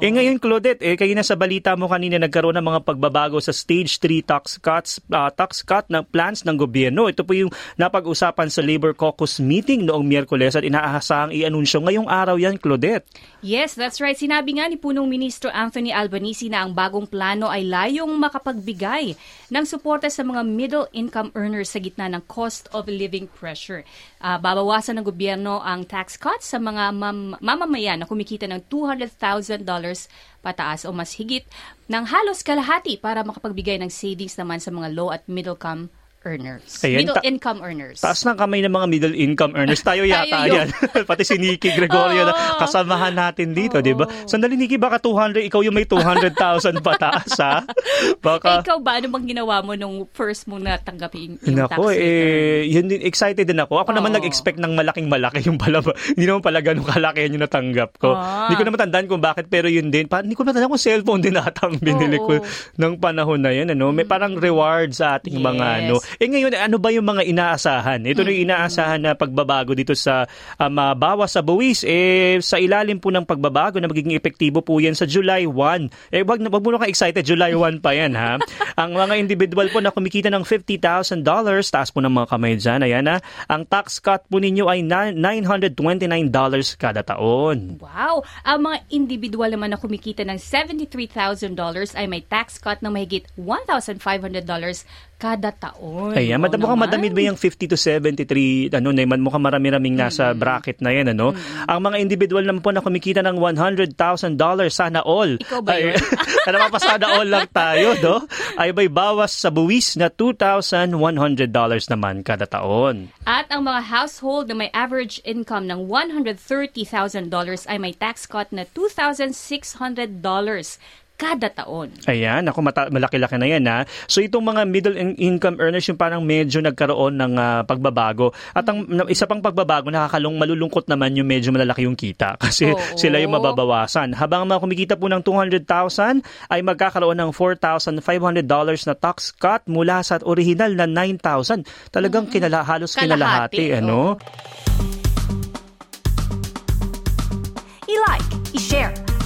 Eh ngayon Claudette, eh kayo na sa balita mo kanina nagkaroon ng mga pagbabago sa stage 3 tax cuts uh, tax cut ng plans ng gobyerno. Ito po yung napag-usapan sa Labor Caucus meeting noong Miyerkules at inaasahang i-anunsyo ngayong araw yan Claudette. Yes, that's right. Sinabi nga ni punong ministro Anthony Albanese na ang bagong plano ay layong makapagbigay ng suporta sa mga middle income earners sa gitna ng cost of living pressure. Uh, babawasan ng gobyerno ang tax cuts sa mga mam- mamamayan na kumikita ng $200,000 pataas o mas higit ng halos kalahati para makapagbigay ng savings naman sa mga low at middle income earners. Ayan, middle ta- income earners. Taas ng kamay ng mga middle income earners. Tayo yata Tayo yan. Pati si Nikki Gregorio na Oo. kasamahan natin dito, di ba? Sandali Nikki, baka 200, ikaw yung may 200,000 pataas ha? Eh, Baka... ikaw ba, ano bang ginawa mo nung first mo natanggapin yung tax Nako, return? eh, yun din, excited din ako. Ako naman Oo. nag-expect ng malaking malaki yung pala. Hindi naman pala ganun kalaki yun yung natanggap ko. Ah. Hindi ko naman tandaan kung bakit, pero yun din. Pa, hindi ko naman tandaan kung cellphone din ata ang binili ko Oo. ng panahon na yun. Ano? May parang reward sa ating mga Yes. ano. Eh ngayon, ano ba yung mga inaasahan? Ito na yung inaasahan na pagbabago dito sa um, ah, bawas sa buwis. Eh, sa ilalim po ng pagbabago na magiging epektibo po yan sa July 1. Eh, wag, na- wag mo na ka excited. July 1 pa yan, ha? ang mga individual po na kumikita ng $50,000, taas po ng mga kamay dyan, ayan ha. Ang tax cut po ninyo ay na- $929 kada taon. Wow! Ang mga individual naman na kumikita ng $73,000 ay may tax cut ng mahigit $1,500 kada taon. Ayan, madam, mukhang naman. madamid ba yung 50 to 73, ano na mukhang marami-raming nasa bracket na yan, ano? Ang mga individual naman po na kumikita ng $100,000, sana all. Ikaw ba Ay, yun? Pa, sana all lang tayo, no? Ay may bawas sa buwis na $2,100 naman kada taon. At ang mga household na may average income ng $130,000 ay may tax cut na $2,600 kada taon. Ayan, ako mata- malaki-laki na yan ha. So itong mga middle in- income earners yung parang medyo nagkaroon ng ah, pagbabago. At ang isa pang pagbabago nakakalong malulungkot naman yung medyo malalaki yung kita kasi Oo. sila yung mababawasan. Habang ang mga kumikita po ng 200,000 ay magkakaroon ng $4,500 na tax cut mula sa original na 9,000. Talagang kinala, halos Kalahati, kinalahati. Ano? I-like,